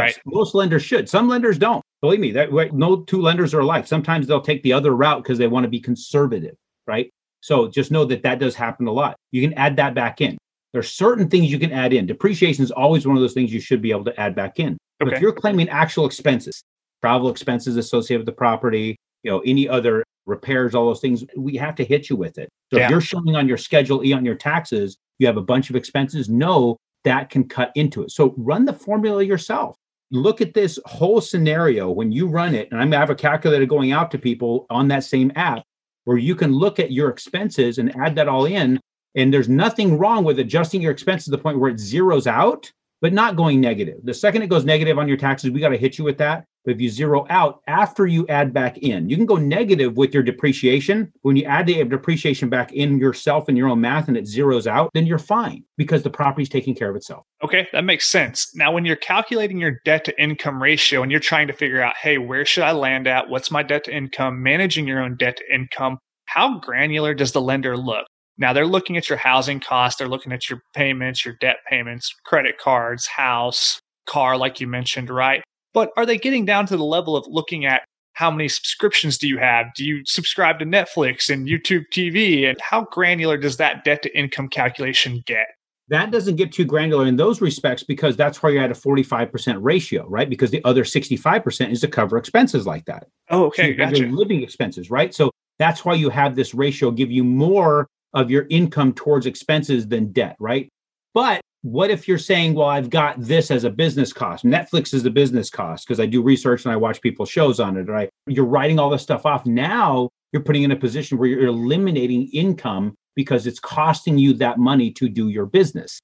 B: Right.
C: Most lenders should. Some lenders don't. Believe me, that no two lenders are alike. Sometimes they'll take the other route because they want to be conservative, right? So just know that that does happen a lot. You can add that back in. There are certain things you can add in. Depreciation is always one of those things you should be able to add back in. But if you're claiming actual expenses, travel expenses associated with the property, you know, any other repairs, all those things, we have to hit you with it. So yeah. if you're showing on your schedule E on your taxes, you have a bunch of expenses, know that can cut into it. So run the formula yourself. Look at this whole scenario when you run it, and I'm have a calculator going out to people on that same app where you can look at your expenses and add that all in. And there's nothing wrong with adjusting your expenses to the point where it zeroes out, but not going negative. The second it goes negative on your taxes, we got to hit you with that. But if you zero out after you add back in, you can go negative with your depreciation. When you add the depreciation back in yourself and your own math and it zeroes out, then you're fine because the property's taking care of itself.
B: Okay, that makes sense. Now, when you're calculating your debt to income ratio and you're trying to figure out, hey, where should I land at? What's my debt to income? Managing your own debt to income, how granular does the lender look? Now they're looking at your housing costs, they're looking at your payments, your debt payments, credit cards, house, car, like you mentioned, right? But are they getting down to the level of looking at how many subscriptions do you have? Do you subscribe to Netflix and YouTube TV? And how granular does that debt to income calculation get?
C: That doesn't get too granular in those respects because that's why you're at a 45% ratio, right? Because the other 65% is to cover expenses like that.
B: Oh, okay. So gotcha.
C: Living expenses, right? So that's why you have this ratio give you more of your income towards expenses than debt, right? But what if you're saying, well, I've got this as a business cost? Netflix is a business cost because I do research and I watch people's shows on it, right? You're writing all this stuff off. Now you're putting in a position where you're eliminating income because it's costing you that money to do your business.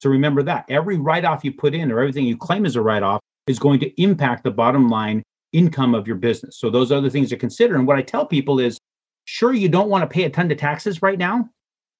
C: So remember that every write off you put in or everything you claim as a write off is going to impact the bottom line income of your business. So those are the things to consider. And what I tell people is sure, you don't want to pay a ton of taxes right now,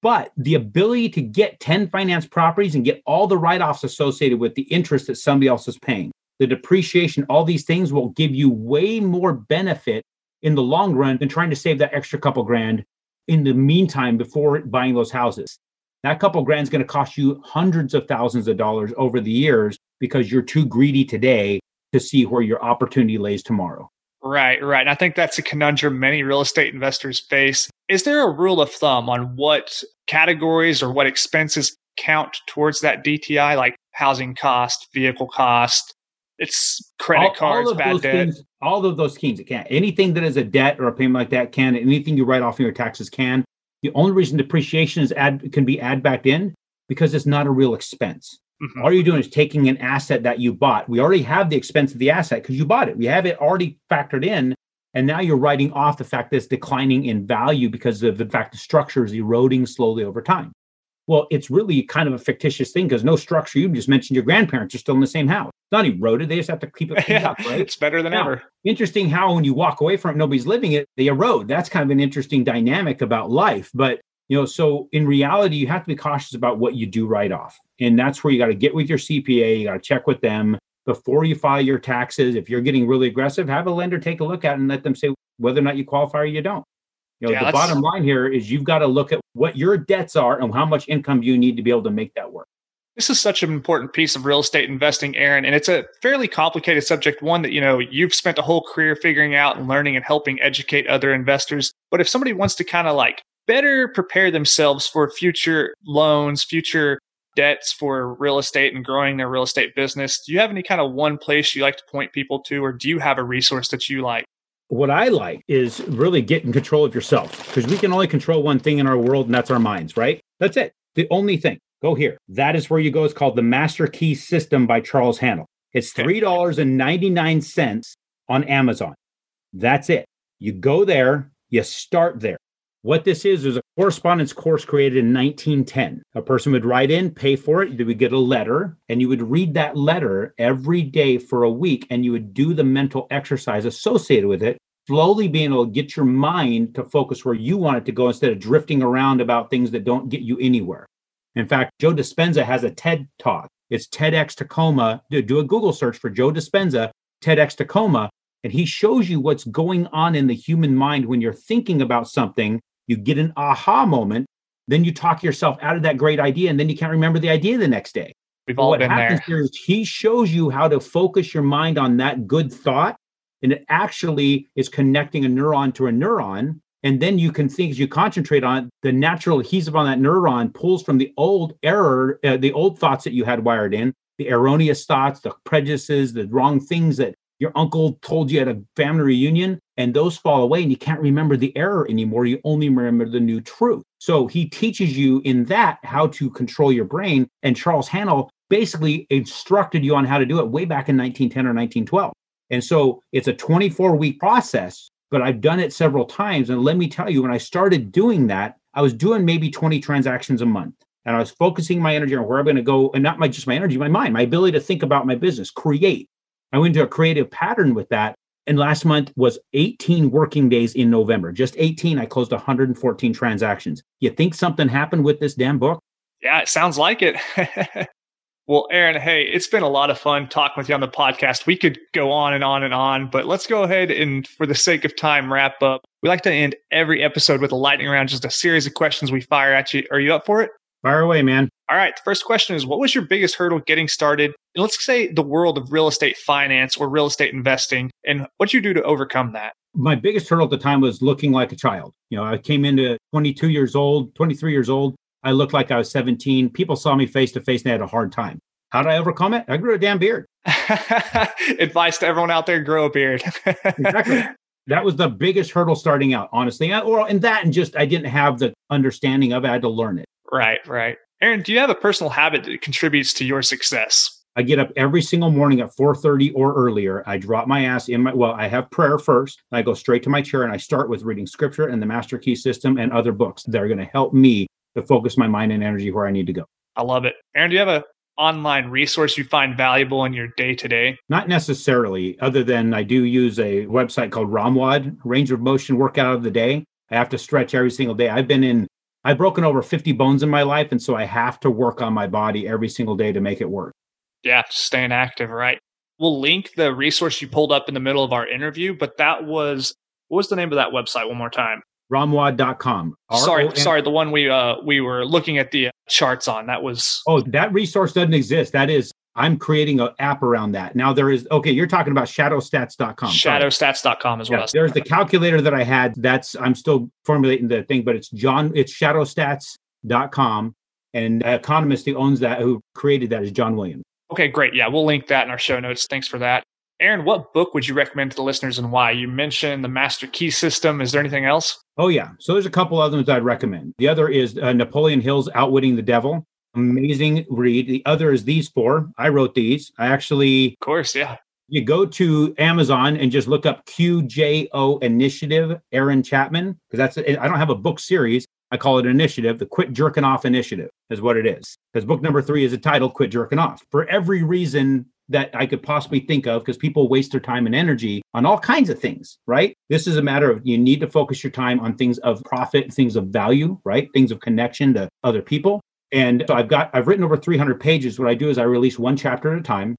C: but the ability to get 10 finance properties and get all the write offs associated with the interest that somebody else is paying, the depreciation, all these things will give you way more benefit in the long run than trying to save that extra couple grand in the meantime before buying those houses. That couple grand is going to cost you hundreds of thousands of dollars over the years because you're too greedy today to see where your opportunity lays tomorrow.
B: Right, right. And I think that's a conundrum many real estate investors face. Is there a rule of thumb on what categories or what expenses count towards that DTI, like housing cost, vehicle cost, it's credit all, cards, all bad debt?
C: Things, all of those schemes, it can. Anything that is a debt or a payment like that can. Anything you write off in your taxes can. The only reason depreciation is add can be add back in because it's not a real expense. Mm-hmm. All you're doing is taking an asset that you bought. We already have the expense of the asset because you bought it. We have it already factored in. And now you're writing off the fact that it's declining in value because of the fact the structure is eroding slowly over time. Well, it's really kind of a fictitious thing because no structure. You just mentioned your grandparents are still in the same house. It's not eroded. They just have to keep it yeah, up, right?
B: It's better than now, ever.
C: Interesting how when you walk away from it, nobody's living it, they erode. That's kind of an interesting dynamic about life. But you know, so in reality, you have to be cautious about what you do write off. And that's where you got to get with your CPA, you got to check with them before you file your taxes. If you're getting really aggressive, have a lender take a look at it and let them say whether or not you qualify or you don't. You know, yeah, the bottom line here is you've got to look at what your debts are and how much income you need to be able to make that work.
B: This is such an important piece of real estate investing, Aaron, and it's a fairly complicated subject, one that, you know, you've spent a whole career figuring out and learning and helping educate other investors. But if somebody wants to kind of like better prepare themselves for future loans, future debts for real estate and growing their real estate business, do you have any kind of one place you like to point people to, or do you have a resource that you like?
C: What I like is really get in control of yourself because we can only control one thing in our world, and that's our minds, right? That's it. The only thing. Go here. That is where you go. It's called the Master Key System by Charles Haanel. It's $3.99 on Amazon. That's it. You go there, you start there. What this is is a correspondence course created in 1910. A person would write in, pay for it, you would get a letter, and you would read that letter every day for a week, and you would do the mental exercise associated with it, slowly being able to get your mind to focus where you want it to go instead of drifting around about things that don't get you anywhere. In fact, Joe Dispenza has a TED talk. It's TEDx Tacoma. Do a Google search for Joe Dispenza, TEDx Tacoma, and he shows you what's going on in the human mind when you're thinking about something you get an aha moment, then you talk yourself out of that great idea, and then you can't remember the idea the next day.
B: We've all what been happens
C: there. Is he shows you how to focus your mind on that good thought, and it actually is connecting a neuron to a neuron. And then you can think as you concentrate on it, the natural adhesive on that neuron pulls from the old error, uh, the old thoughts that you had wired in, the erroneous thoughts, the prejudices, the wrong things that your uncle told you at a family reunion and those fall away and you can't remember the error anymore. You only remember the new truth. So he teaches you in that how to control your brain and charles haanel basically instructed you on how to do it way back in 1910 or 1912 and so it's a 24 week process but i've done it several times and let me tell you when i started doing that i was doing maybe 20 transactions a month and i was focusing my energy on where i'm going to go and not my just my energy my mind my ability to think about my business create I went into a creative pattern with that. And last month was 18 working days in November. Just 18, I closed 114 transactions. You think something happened with this damn book?
B: Yeah, it sounds like it. well, Aaron, hey, it's been a lot of fun talking with you on the podcast. We could go on and on and on, but let's go ahead and, for the sake of time, wrap up. We like to end every episode with a lightning round, just a series of questions we fire at you. Are you up for it?
C: Fire away, man.
B: All right. The first question is What was your biggest hurdle getting started? And let's say the world of real estate finance or real estate investing, and what you do to overcome that?
C: My biggest hurdle at the time was looking like a child. You know, I came into 22 years old, 23 years old. I looked like I was 17. People saw me face to face and they had a hard time. How did I overcome it? I grew a damn beard.
B: Advice to everyone out there grow a beard.
C: exactly. That was the biggest hurdle starting out, honestly. Or in that, and just I didn't have the understanding of it. I had to learn it.
B: Right, right. Aaron, do you have a personal habit that contributes to your success?
C: I get up every single morning at 4:30 or earlier. I drop my ass in my well, I have prayer first. I go straight to my chair and I start with reading scripture and the master key system and other books that are going to help me to focus my mind and energy where I need to go.
B: I love it. Aaron, do you have a online resource you find valuable in your day to day?
C: Not necessarily, other than I do use a website called ROMWOD, Range of Motion Workout of the Day. I have to stretch every single day. I've been in I've broken over 50 bones in my life. And so I have to work on my body every single day to make it work.
B: Yeah, staying active, right? We'll link the resource you pulled up in the middle of our interview, but that was what was the name of that website one more time?
C: Romwod.com.
B: Sorry, sorry, the one we uh we were looking at the charts on. That was
C: Oh, that resource doesn't exist. That is I'm creating an app around that. Now there is okay, you're talking about shadowstats.com.
B: Shadowstats.com as well. Yeah,
C: there's the calculator that I had. That's I'm still formulating the thing, but it's John it's shadowstats.com and the economist who owns that who created that is John Williams.
B: Okay, great. Yeah, we'll link that in our show notes. Thanks for that. Aaron, what book would you recommend to the listeners and why? You mentioned the Master Key System. Is there anything else?
C: Oh, yeah. So there's a couple others I'd recommend. The other is uh, Napoleon Hill's Outwitting the Devil. Amazing read. The other is these four. I wrote these. I actually.
B: Of course, yeah.
C: You go to Amazon and just look up QJO Initiative, Aaron Chapman, because that's, I don't have a book series. I call it an initiative. The Quit Jerking Off Initiative is what it is. Because book number three is a title, Quit Jerking Off. For every reason that I could possibly think of, because people waste their time and energy on all kinds of things, right? This is a matter of you need to focus your time on things of profit, things of value, right? Things of connection to other people. And so I've got, I've written over 300 pages. What I do is I release one chapter at a time.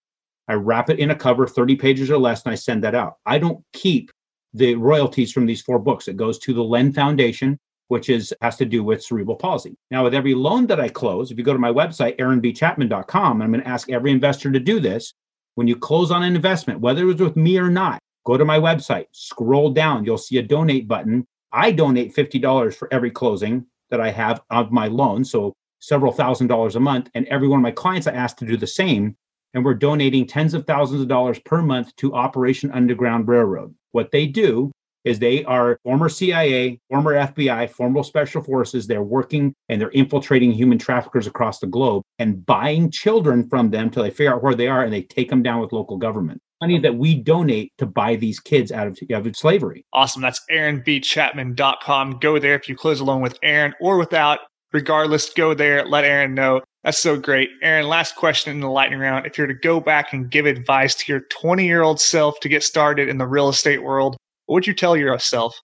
C: I wrap it in a cover, 30 pages or less, and I send that out. I don't keep the royalties from these four books. It goes to the Len Foundation, which is has to do with cerebral palsy. Now, with every loan that I close, if you go to my website, aaronbchapman.com, I'm going to ask every investor to do this. When you close on an investment, whether it was with me or not, go to my website, scroll down, you'll see a donate button. I donate $50 for every closing that I have of my loan. So several thousand dollars a month. And every one of my clients I ask to do the same. And we're donating tens of thousands of dollars per month to Operation Underground Railroad. What they do is they are former CIA, former FBI, former special forces. They're working and they're infiltrating human traffickers across the globe and buying children from them till they figure out where they are and they take them down with local government. money that we donate to buy these kids out of, out of slavery.
B: Awesome. That's aaronbchapman.com. Go there if you close a loan with Aaron or without. Regardless, go there. Let Aaron know. That's so great. Aaron, last question in the lightning round. If you're to go back and give advice to your 20 year old self to get started in the real estate world, what would you tell yourself?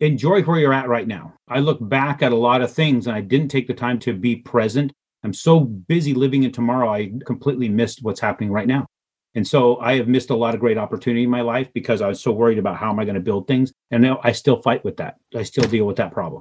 C: Enjoy where you're at right now. I look back at a lot of things and I didn't take the time to be present. I'm so busy living in tomorrow, I completely missed what's happening right now. And so I have missed a lot of great opportunity in my life because I was so worried about how am I going to build things. And now I still fight with that. I still deal with that problem.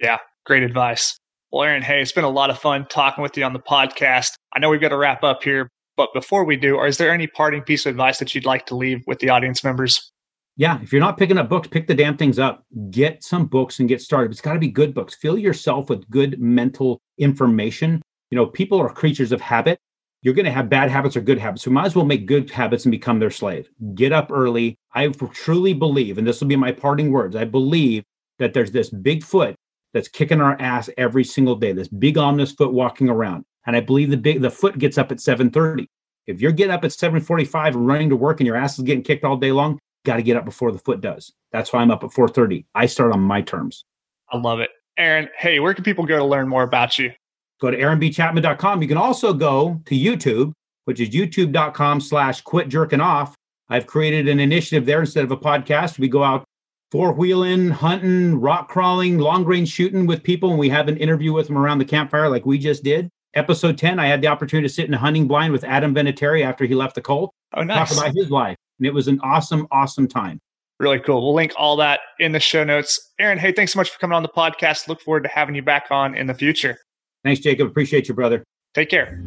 B: Yeah, great advice. Well, Aaron, hey, it's been a lot of fun talking with you on the podcast. I know we've got to wrap up here, but before we do, is there any parting piece of advice that you'd like to leave with the audience members?
C: Yeah, if you're not picking up books, pick the damn things up. Get some books and get started. It's got to be good books. Fill yourself with good mental information. You know, people are creatures of habit you're going to have bad habits or good habits. So might as well make good habits and become their slave. Get up early. I truly believe, and this will be my parting words. I believe that there's this big foot that's kicking our ass every single day. This big ominous foot walking around, and I believe the big the foot gets up at 7:30. If you're getting up at 7:45 and running to work, and your ass is getting kicked all day long, got to get up before the foot does. That's why I'm up at 4:30. I start on my terms.
B: I love it, Aaron. Hey, where can people go to learn more about you?
C: go to aaronbchapman.com. You can also go to YouTube, which is youtube.com slash quit jerking off. I've created an initiative there instead of a podcast. We go out four wheeling, hunting, rock crawling, long range shooting with people, and we have an interview with them around the campfire like we just did. Episode 10, I had the opportunity to sit in a hunting blind with Adam Vinatieri after he left the Colt.
B: Oh, nice.
C: Talk about his life. And it was an awesome, awesome time.
B: Really cool. We'll link all that in the show notes. Aaron, hey, thanks so much for coming on the podcast. Look forward to having you back on in the future.
C: Thanks, Jacob. Appreciate you, brother.
B: Take care.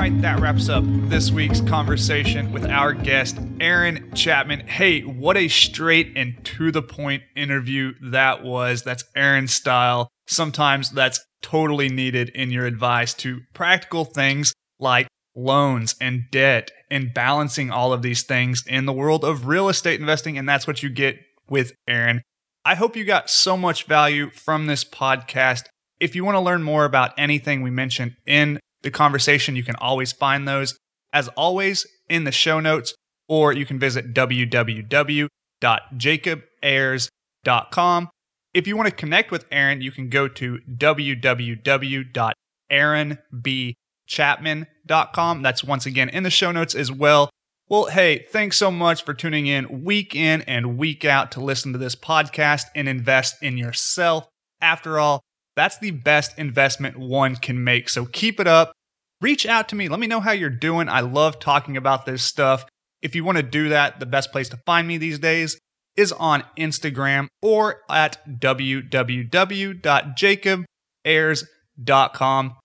B: Right, that wraps up this week's conversation with our guest, Aaron Chapman. Hey, what a straight and to the point interview that was. That's Aaron's style. Sometimes that's totally needed in your advice to practical things like loans and debt and balancing all of these things in the world of real estate investing. And that's what you get with Aaron. I hope you got so much value from this podcast. If you want to learn more about anything we mentioned in the conversation, you can always find those, as always, in the show notes, or you can visit www.jacobayers.com. If you want to connect with Aaron, you can go to www.aaronbchapman.com. That's once again in the show notes as well. Well, hey, thanks so much for tuning in week in and week out to listen to this podcast and invest in yourself. After all, that's the best investment one can make. So keep it up. Reach out to me. Let me know how you're doing. I love talking about this stuff. If you want to do that, the best place to find me these days is on Instagram or at www.jacobayers.com.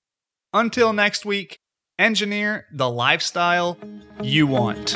B: Until next week, Engineer the lifestyle you want.